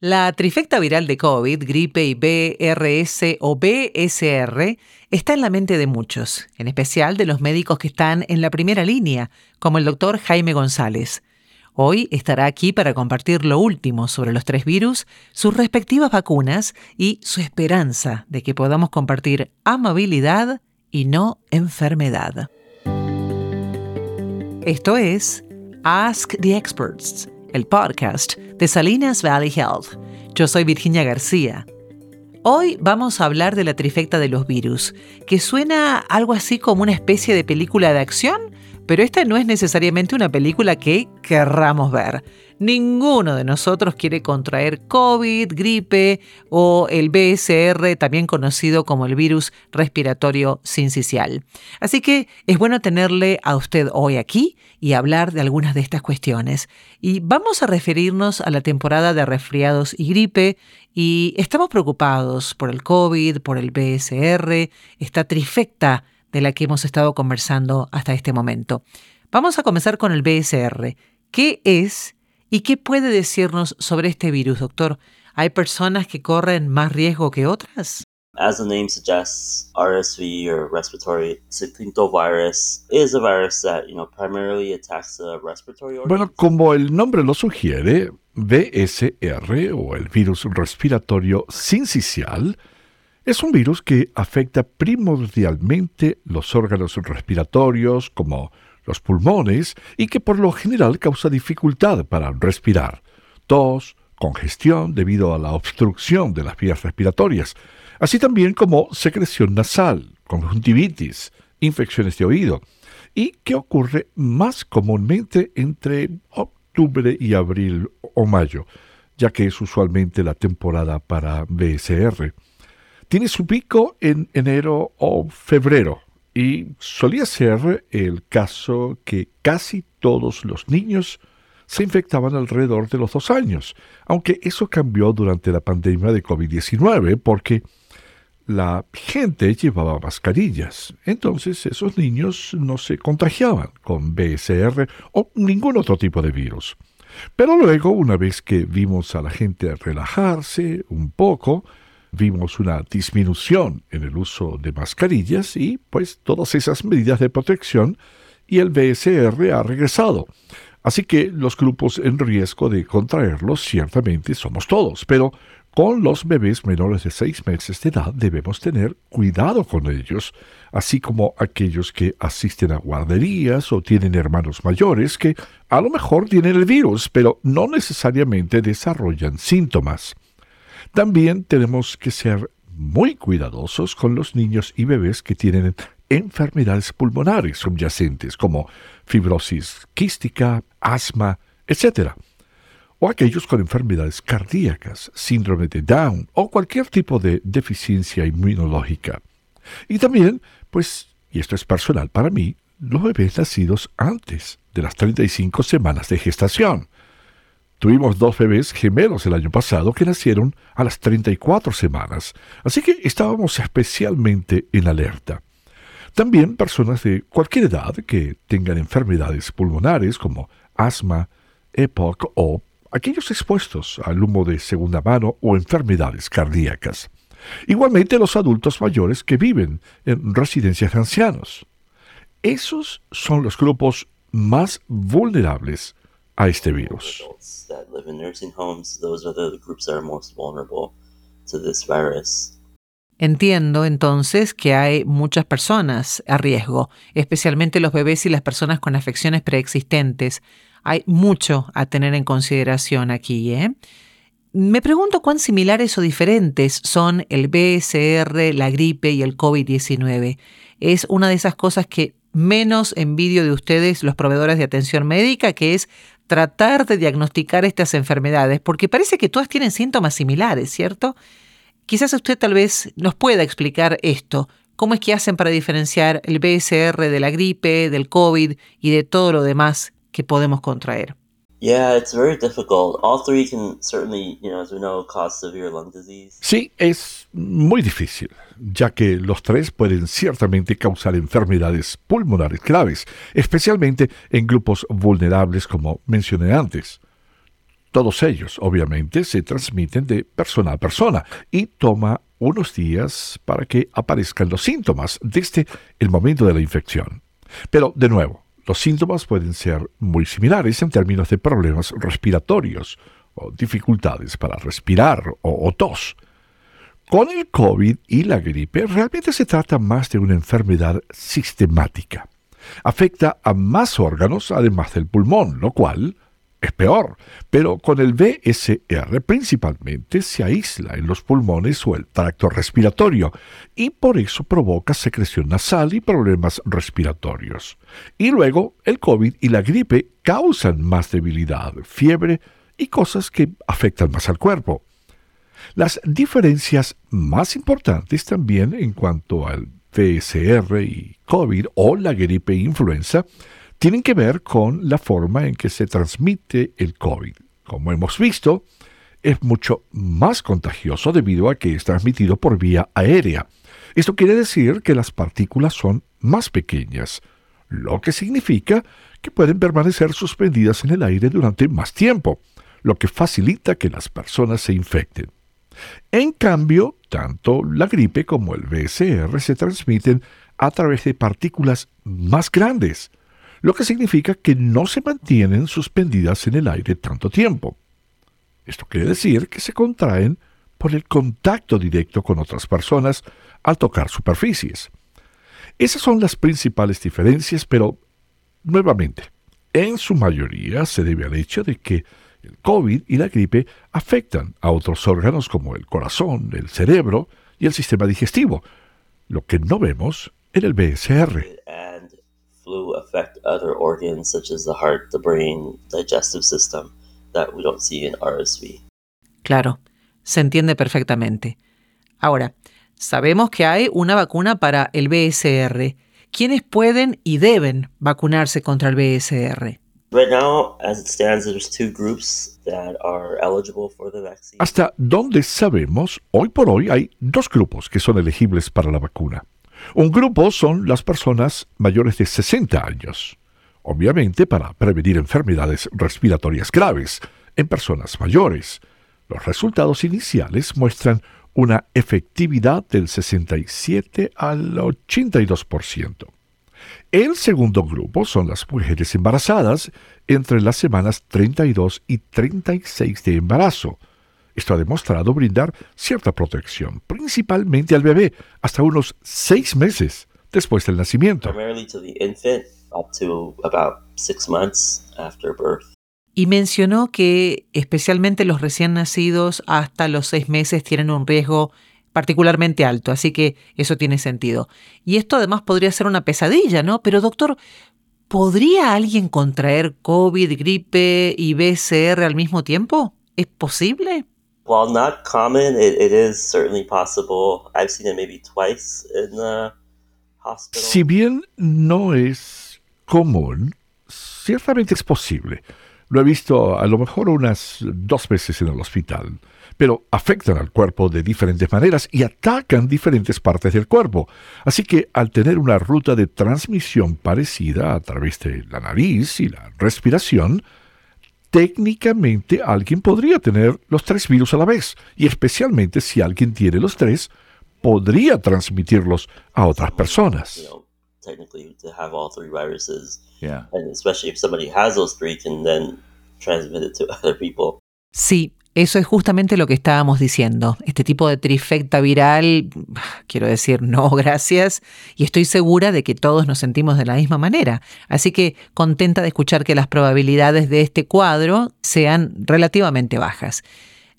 La trifecta viral de COVID, gripe y BRS o BSR, está en la mente de muchos, en especial de los médicos que están en la primera línea, como el doctor Jaime González. Hoy estará aquí para compartir lo último sobre los tres virus, sus respectivas vacunas y su esperanza de que podamos compartir amabilidad y no enfermedad. Esto es Ask the Experts el podcast de Salinas Valley Health. Yo soy Virginia García. Hoy vamos a hablar de la trifecta de los virus, que suena algo así como una especie de película de acción, pero esta no es necesariamente una película que querramos ver. Ninguno de nosotros quiere contraer COVID, gripe o el BSR, también conocido como el virus respiratorio sincicial. Así que es bueno tenerle a usted hoy aquí y hablar de algunas de estas cuestiones. Y vamos a referirnos a la temporada de resfriados y gripe y estamos preocupados por el COVID, por el BSR, esta trifecta de la que hemos estado conversando hasta este momento. Vamos a comenzar con el BSR. ¿Qué es y qué puede decirnos sobre este virus, doctor? ¿Hay personas que corren más riesgo que otras? As the name suggests, RSV or respiratory syncytial is a virus that, you know, primarily attacks the respiratory organs. Bueno, como el nombre lo sugiere, BSR o el virus respiratorio sincicial es un virus que afecta primordialmente los órganos respiratorios como los pulmones y que por lo general causa dificultad para respirar, tos, congestión debido a la obstrucción de las vías respiratorias, así también como secreción nasal, conjuntivitis, infecciones de oído, y que ocurre más comúnmente entre octubre y abril o mayo, ya que es usualmente la temporada para BSR tiene su pico en enero o febrero y solía ser el caso que casi todos los niños se infectaban alrededor de los dos años, aunque eso cambió durante la pandemia de COVID-19 porque la gente llevaba mascarillas. Entonces esos niños no se contagiaban con BSR o ningún otro tipo de virus. Pero luego, una vez que vimos a la gente relajarse un poco, vimos una disminución en el uso de mascarillas y pues todas esas medidas de protección y el BSR ha regresado. Así que los grupos en riesgo de contraerlos ciertamente somos todos, pero con los bebés menores de seis meses de edad debemos tener cuidado con ellos, así como aquellos que asisten a guarderías o tienen hermanos mayores que a lo mejor tienen el virus, pero no necesariamente desarrollan síntomas. También tenemos que ser muy cuidadosos con los niños y bebés que tienen enfermedades pulmonares subyacentes como fibrosis quística, asma, etc. O aquellos con enfermedades cardíacas, síndrome de Down o cualquier tipo de deficiencia inmunológica. Y también, pues, y esto es personal para mí, los bebés nacidos antes de las 35 semanas de gestación. Tuvimos dos bebés gemelos el año pasado que nacieron a las 34 semanas, así que estábamos especialmente en alerta. También personas de cualquier edad que tengan enfermedades pulmonares como asma, EPOC o aquellos expuestos al humo de segunda mano o enfermedades cardíacas. Igualmente los adultos mayores que viven en residencias de ancianos. Esos son los grupos más vulnerables a este virus. Entiendo entonces que hay muchas personas a riesgo, especialmente los bebés y las personas con afecciones preexistentes. Hay mucho a tener en consideración aquí. ¿eh? Me pregunto cuán similares o diferentes son el BSR, la gripe y el COVID-19. Es una de esas cosas que menos envidio de ustedes, los proveedores de atención médica, que es tratar de diagnosticar estas enfermedades, porque parece que todas tienen síntomas similares, ¿cierto? Quizás usted tal vez nos pueda explicar esto. ¿Cómo es que hacen para diferenciar el BSR de la gripe, del COVID y de todo lo demás que podemos contraer? Sí, es muy difícil, ya que los tres pueden ciertamente causar enfermedades pulmonares graves, especialmente en grupos vulnerables como mencioné antes. Todos ellos, obviamente, se transmiten de persona a persona y toma unos días para que aparezcan los síntomas desde el momento de la infección. Pero, de nuevo, los síntomas pueden ser muy similares en términos de problemas respiratorios o dificultades para respirar o, tos. Con el COVID y la gripe realmente se trata más de una enfermedad sistemática. Afecta a más órganos además del pulmón, lo cual es peor, pero con el BSR principalmente se aísla en los pulmones o el tracto respiratorio y por eso provoca secreción nasal y problemas respiratorios. Y luego el COVID y la gripe causan más debilidad, fiebre y cosas que afectan más al cuerpo. Las diferencias más importantes también en cuanto al BSR y COVID o la gripe e influenza tienen que ver con la forma en que se transmite el COVID. Como hemos visto, es mucho más contagioso debido a que es transmitido por vía aérea. Esto quiere decir que las partículas son más pequeñas, lo que significa que pueden permanecer suspendidas en el aire durante más tiempo, lo que facilita que las personas se infecten. En cambio, tanto la gripe como el BSR se transmiten a través de partículas más grandes, lo que significa que no se mantienen suspendidas en el aire tanto tiempo. Esto quiere decir que se contraen por el contacto directo con otras personas al tocar superficies. Esas son las principales diferencias, pero nuevamente, en su mayoría se debe al hecho de que el COVID y la gripe afectan a otros órganos como el corazón, el cerebro y el sistema digestivo, lo que no vemos en el BSR flu affect other organs such as the heart, the brain, digestive system that we don't see in RSV. Claro, se entiende perfectamente. Ahora, sabemos que hay una vacuna para el BSR. ¿Quiénes pueden y deben vacunarse contra el BSR? Hasta donde sabemos, hoy por hoy hay dos grupos que son elegibles para la vacuna. Un grupo son las personas mayores de 60 años, obviamente para prevenir enfermedades respiratorias graves en personas mayores. Los resultados iniciales muestran una efectividad del 67 al 82%. El segundo grupo son las mujeres embarazadas entre las semanas 32 y 36 de embarazo, esto ha demostrado brindar cierta protección, principalmente al bebé, hasta unos seis meses después del nacimiento. Y mencionó que especialmente los recién nacidos hasta los seis meses tienen un riesgo particularmente alto, así que eso tiene sentido. Y esto además podría ser una pesadilla, ¿no? Pero doctor, ¿podría alguien contraer COVID, gripe y BCR al mismo tiempo? ¿Es posible? While not common, it, it is certainly possible. I've seen it maybe twice in the hospital. Si bien no es común, ciertamente es posible. Lo he visto a lo mejor unas dos veces en el hospital, pero afectan al cuerpo de diferentes maneras y atacan diferentes partes del cuerpo. Así que al tener una ruta de transmisión parecida a través de la nariz y la respiración, técnicamente alguien podría tener los tres virus a la vez, y especialmente si alguien tiene los tres, podría transmitirlos a otras personas. Sí, eso es justamente lo que estábamos diciendo. Este tipo de trifecta viral, quiero decir, no, gracias. Y estoy segura de que todos nos sentimos de la misma manera. Así que contenta de escuchar que las probabilidades de este cuadro sean relativamente bajas.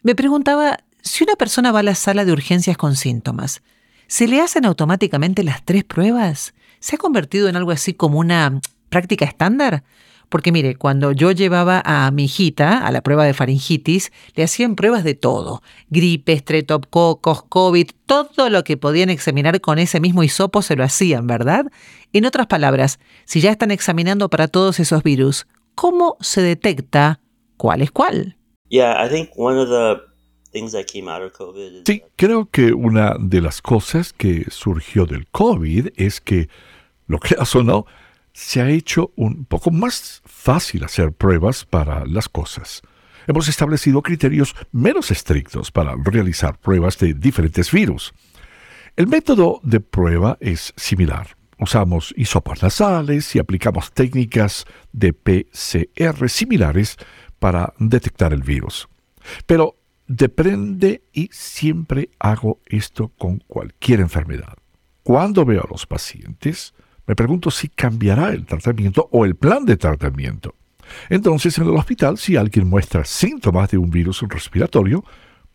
Me preguntaba, si una persona va a la sala de urgencias con síntomas, ¿se le hacen automáticamente las tres pruebas? ¿Se ha convertido en algo así como una práctica estándar? Porque mire, cuando yo llevaba a mi hijita a la prueba de faringitis, le hacían pruebas de todo. Gripe, estreptococos, COVID, todo lo que podían examinar con ese mismo hisopo se lo hacían, ¿verdad? En otras palabras, si ya están examinando para todos esos virus, ¿cómo se detecta cuál es cuál? Sí, creo que una de las cosas que surgió del COVID es que, lo creas o no, se ha hecho un poco más fácil hacer pruebas para las cosas. hemos establecido criterios menos estrictos para realizar pruebas de diferentes virus. El método de prueba es similar. Usamos hisopas nasales y aplicamos técnicas de PCR similares para detectar el virus. Pero depende y siempre hago esto con cualquier enfermedad. Cuando veo a los pacientes, me pregunto si cambiará el tratamiento o el plan de tratamiento. Entonces, en el hospital, si alguien muestra síntomas de un virus respiratorio,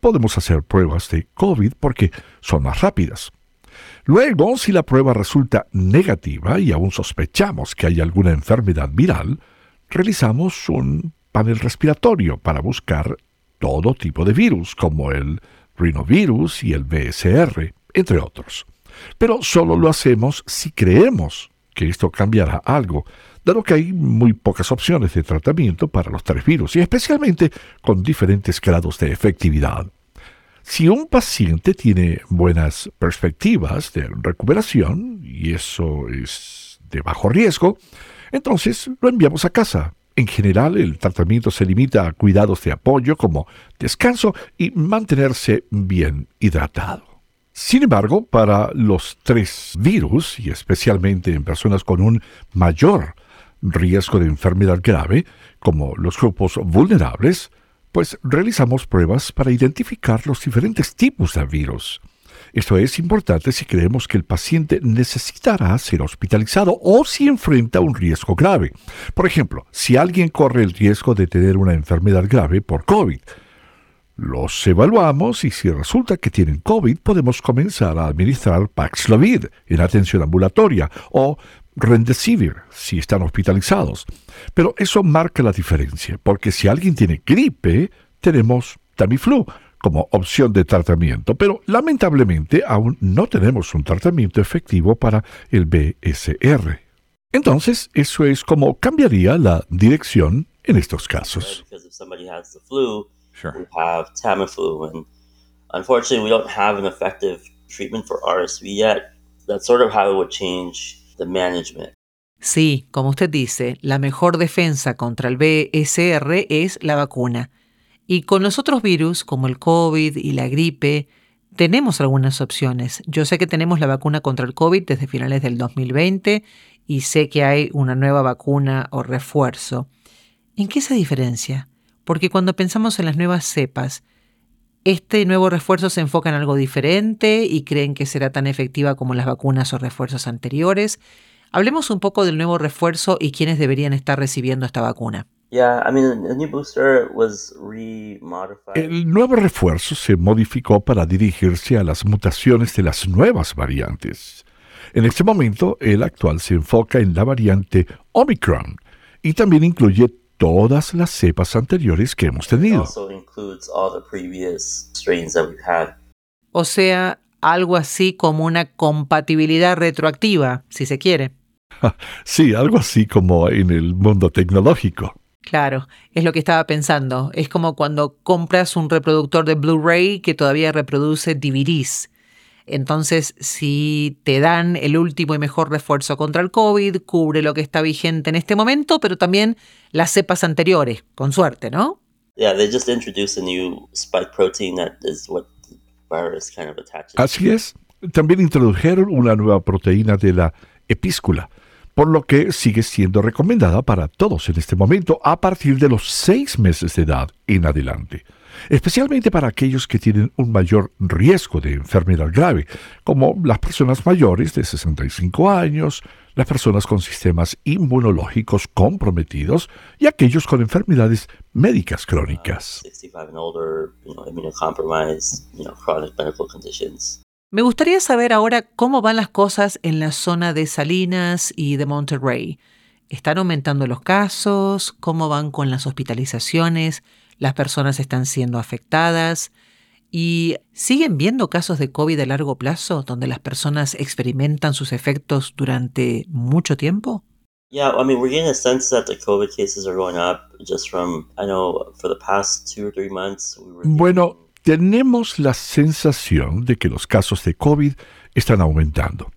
podemos hacer pruebas de COVID porque son más rápidas. Luego, si la prueba resulta negativa y aún sospechamos que hay alguna enfermedad viral, realizamos un panel respiratorio para buscar todo tipo de virus, como el rinovirus y el BSR, entre otros. Pero solo lo hacemos si creemos que esto cambiará algo, dado que hay muy pocas opciones de tratamiento para los tres virus y especialmente con diferentes grados de efectividad. Si un paciente tiene buenas perspectivas de recuperación, y eso es de bajo riesgo, entonces lo enviamos a casa. En general, el tratamiento se limita a cuidados de apoyo como descanso y mantenerse bien hidratado. Sin embargo, para los tres virus, y especialmente en personas con un mayor riesgo de enfermedad grave, como los grupos vulnerables, pues realizamos pruebas para identificar los diferentes tipos de virus. Esto es importante si creemos que el paciente necesitará ser hospitalizado o si enfrenta un riesgo grave. Por ejemplo, si alguien corre el riesgo de tener una enfermedad grave por COVID, los evaluamos y si resulta que tienen COVID podemos comenzar a administrar Paxlovid en atención ambulatoria o Remdesivir si están hospitalizados. Pero eso marca la diferencia, porque si alguien tiene gripe, tenemos Tamiflu como opción de tratamiento, pero lamentablemente aún no tenemos un tratamiento efectivo para el BSR. Entonces, eso es como cambiaría la dirección en estos casos. Sure. We have Tamiflu, and unfortunately, we don't have an effective treatment for RSV yet. That's sort of how it would change the management. Sí, como usted dice, la mejor defensa contra el BSR es la vacuna. Y con los otros virus, como el COVID y la gripe, tenemos algunas opciones. Yo sé que tenemos la vacuna contra el COVID desde finales del 2020 y sé que hay una nueva vacuna o refuerzo. ¿En qué se diferencia? Porque cuando pensamos en las nuevas cepas, este nuevo refuerzo se enfoca en algo diferente y creen que será tan efectiva como las vacunas o refuerzos anteriores. Hablemos un poco del nuevo refuerzo y quiénes deberían estar recibiendo esta vacuna. El nuevo refuerzo se modificó para dirigirse a las mutaciones de las nuevas variantes. En este momento, el actual se enfoca en la variante Omicron y también incluye todas las cepas anteriores que hemos tenido. O sea, algo así como una compatibilidad retroactiva, si se quiere. sí, algo así como en el mundo tecnológico. Claro, es lo que estaba pensando. Es como cuando compras un reproductor de Blu-ray que todavía reproduce DVDs. Entonces, si te dan el último y mejor refuerzo contra el COVID, cubre lo que está vigente en este momento, pero también las cepas anteriores, con suerte, ¿no? Así es. También introdujeron una nueva proteína de la epíscula, por lo que sigue siendo recomendada para todos en este momento a partir de los seis meses de edad en adelante especialmente para aquellos que tienen un mayor riesgo de enfermedad grave, como las personas mayores de 65 años, las personas con sistemas inmunológicos comprometidos y aquellos con enfermedades médicas crónicas. Me gustaría saber ahora cómo van las cosas en la zona de Salinas y de Monterrey. ¿Están aumentando los casos? ¿Cómo van con las hospitalizaciones? las personas están siendo afectadas y siguen viendo casos de COVID a largo plazo donde las personas experimentan sus efectos durante mucho tiempo? Bueno, tenemos la sensación de que los casos de COVID están aumentando.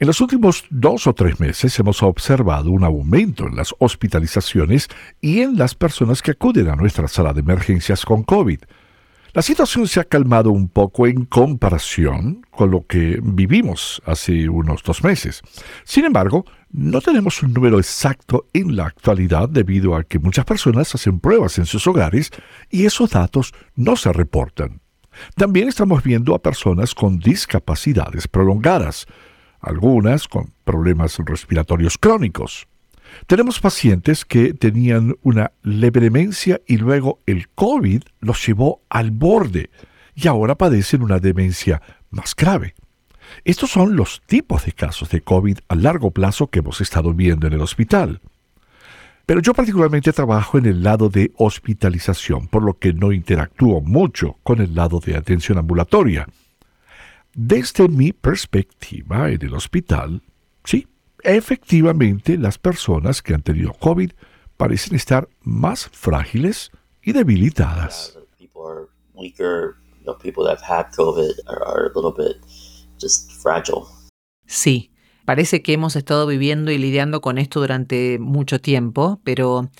En los últimos dos o tres meses hemos observado un aumento en las hospitalizaciones y en las personas que acuden a nuestra sala de emergencias con COVID. La situación se ha calmado un poco en comparación con lo que vivimos hace unos dos meses. Sin embargo, no tenemos un número exacto en la actualidad debido a que muchas personas hacen pruebas en sus hogares y esos datos no se reportan. También estamos viendo a personas con discapacidades prolongadas, algunas con problemas respiratorios crónicos. Tenemos pacientes que tenían una leve demencia y luego el COVID los llevó al borde y ahora padecen una demencia más grave. Estos son los tipos de casos de COVID a largo plazo que hemos estado viendo en el hospital. Pero yo particularmente trabajo en el lado de hospitalización, por lo que no interactúo mucho con el lado de atención ambulatoria. Desde mi perspectiva en el hospital, efectivamente las personas que han tenido COVID parecen estar más frágiles y debilitadas. Sí, parece que hemos estado viviendo y lidiando con esto durante mucho tiempo, pero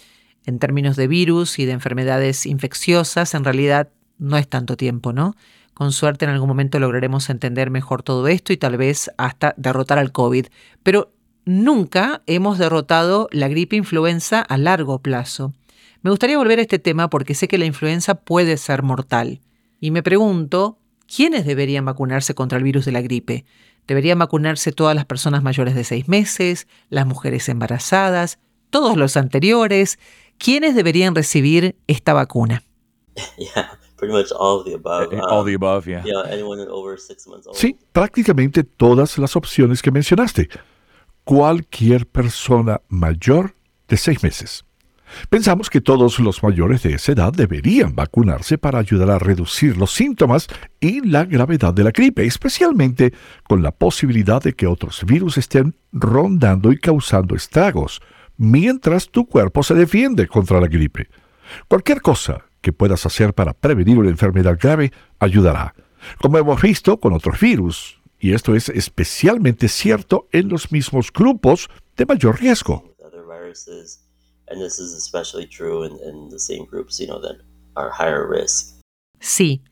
en términos de virus y de enfermedades infecciosas, en realidad no es tanto tiempo, ¿no? Con suerte en algún momento lograremos entender mejor todo esto y tal vez hasta derrotar al COVID. Pero nunca hemos derrotado la gripe influenza a largo plazo. Me gustaría volver a este tema porque sé que la influenza puede ser mortal. Y me pregunto, ¿quiénes deberían vacunarse contra el virus de la gripe? ¿Deberían vacunarse todas las personas mayores de seis meses, las mujeres embarazadas, todos los anteriores? ¿Quiénes deberían recibir esta vacuna? Sí, prácticamente todas las opciones que mencionaste. Cualquier persona mayor de seis meses. Pensamos que todos los mayores de esa edad deberían vacunarse para ayudar a reducir los síntomas y la gravedad de la gripe, especialmente con la posibilidad de que otros virus estén rondando y causando estragos, mientras tu cuerpo se defiende contra la gripe. Cualquier cosa que puedas hacer para prevenir una enfermedad grave ayudará, como hemos visto con otros virus, y esto es especialmente cierto en los mismos grupos de mayor riesgo. Sí.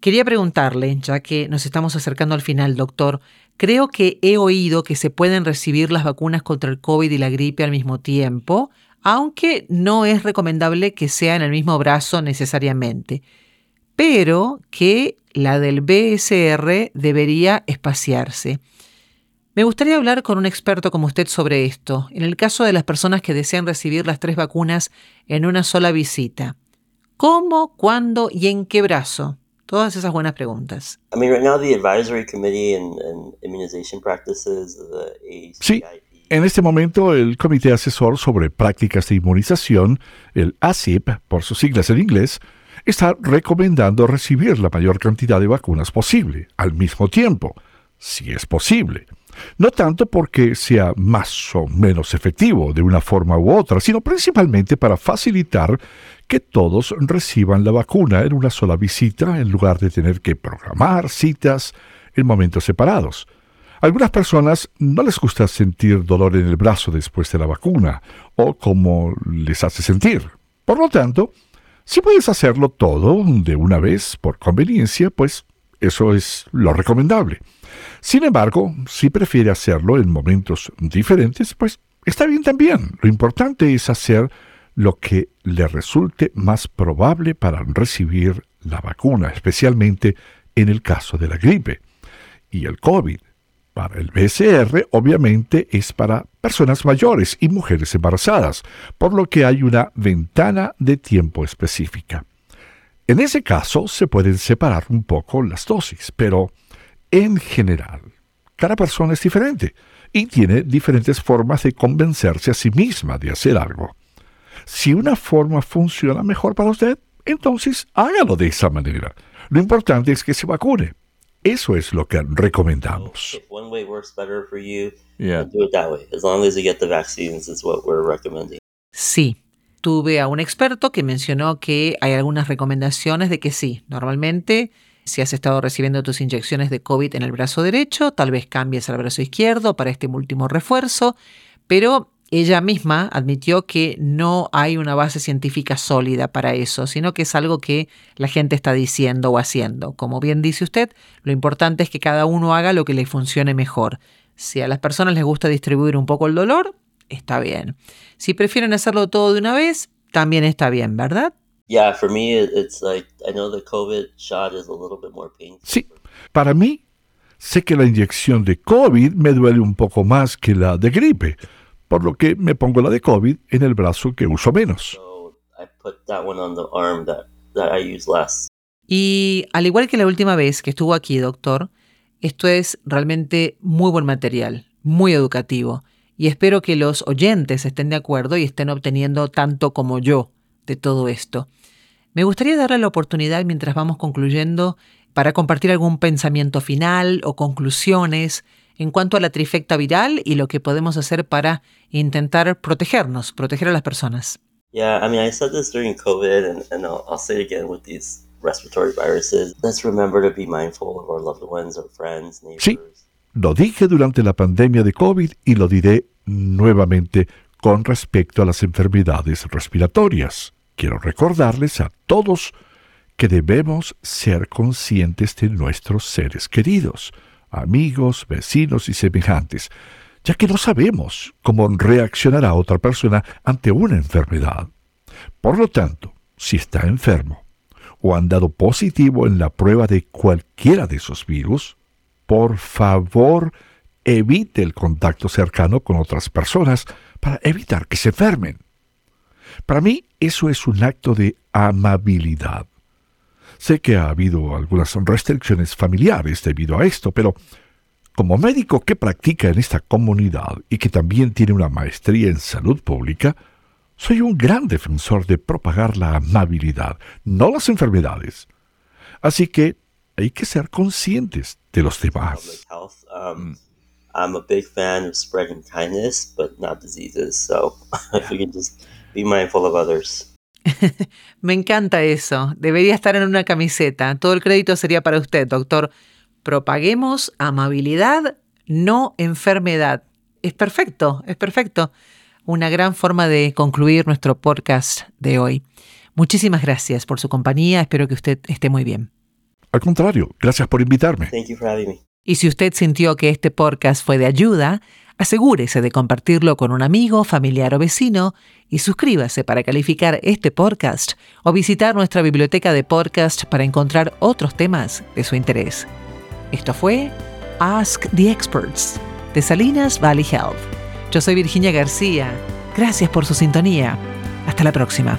Quería preguntarle, ya que nos estamos acercando al final, doctor, creo que he oído que se pueden recibir las vacunas contra el COVID y la gripe al mismo tiempo, aunque no es recomendable que sea en el mismo brazo necesariamente, pero que la del BSR debería espaciarse. Me gustaría hablar con un experto como usted sobre esto, en el caso de las personas que desean recibir las tres vacunas en una sola visita. ¿Cómo, cuándo y en qué brazo? Todas esas buenas preguntas. Sí, en este momento, el Comité Asesor sobre Prácticas de Inmunización, el ACIP, por sus siglas en inglés, está recomendando recibir la mayor cantidad de vacunas posible, al mismo tiempo, si es posible. No tanto porque sea más o menos efectivo de una forma u otra, sino principalmente para facilitar que todos reciban la vacuna en una sola visita en lugar de tener que programar citas en momentos separados. algunas personas no les gusta sentir dolor en el brazo después de la vacuna o cómo les hace sentir. Por lo tanto, si puedes hacerlo todo de una vez por conveniencia, pues eso es lo recomendable. Sin embargo, si prefiere hacerlo en momentos diferentes, pues está bien también. Lo importante es hacer lo que le resulte más probable para recibir la vacuna, especialmente en el caso de la gripe y el COVID. Para el BCR, obviamente, es para personas mayores y mujeres embarazadas, por lo que hay una ventana de tiempo específica. En ese caso, se pueden separar un poco las dosis, pero en general, cada persona es diferente y tiene diferentes formas de convencerse a sí misma de hacer algo. Si una forma funciona mejor para usted, entonces hágalo de esa manera. Lo importante es que se vacune, eso es lo que recomendamos. Sí. Tuve a un experto que mencionó que hay algunas recomendaciones de que sí, normalmente Si has estado recibiendo tus inyecciones de COVID en el brazo derecho, tal vez cambies al brazo izquierdo para este último refuerzo, pero ella misma admitió que no hay una base científica sólida para eso, sino que es algo que la gente está diciendo o haciendo. Como bien dice usted, lo importante es que cada uno haga lo que le funcione mejor. Si a las personas les gusta distribuir un poco el dolor, está bien. Si prefieren hacerlo todo de una vez, también está bien, ¿verdad? Sí, para mí sé que la inyección de COVID me duele un poco más que la de gripe, por lo que me pongo la de COVID en el brazo que uso menos. Y al igual que la última vez que estuvo aquí, doctor, esto es realmente muy buen material, muy educativo, y espero que los oyentes estén de acuerdo y estén obteniendo tanto como yo de todo esto. Me gustaría darle la oportunidad mientras vamos concluyendo para compartir algún pensamiento final o conclusiones en cuanto a la trifecta viral y lo que podemos hacer para intentar protegernos, proteger a las personas. Yeah, I mean, I said this during COVID, and, and I'll, I'll say it again with these respiratory viruses. Let's remember to be mindful of our loved ones, our friends, neighbors. Sí, lo dije durante la pandemia de COVID y lo diré nuevamente con respecto a las enfermedades respiratorias. Quiero recordarles a todos que debemos ser conscientes de nuestros seres queridos, amigos, vecinos y semejantes, ya que no sabemos cómo reaccionará otra persona ante una enfermedad. Por lo tanto, si está enfermo o han dado positivo en la prueba de cualquiera de esos virus, por favor evite el contacto cercano con otras personas para evitar que se enfermen. Para mí eso es un acto de amabilidad. Sé que ha habido algunas restricciones familiares debido a esto, pero como médico que practica en esta comunidad y que también tiene una maestría en salud pública, soy un gran defensor de propagar la amabilidad, no las enfermedades. Así que hay que ser conscientes de los demás. Um, I'm a big fan of spreading kindness, but not diseases. So if we can just Be mindful of others. Me encanta eso. Debería estar en una camiseta. Todo el crédito sería para usted, doctor. Propaguemos amabilidad, no enfermedad. Es perfecto, es perfecto. Una gran forma de concluir nuestro podcast de hoy. Muchísimas gracias por su compañía. Espero que usted esté muy bien. Al contrario, gracias por invitarme. Y si usted sintió que este podcast fue de ayuda, Asegúrese de compartirlo con un amigo, familiar o vecino y suscríbase para calificar este podcast o visitar nuestra biblioteca de podcast para encontrar otros temas de su interés. Esto fue Ask the Experts de Salinas Valley Health. Yo soy Virginia García. Gracias por su sintonía. Hasta la próxima.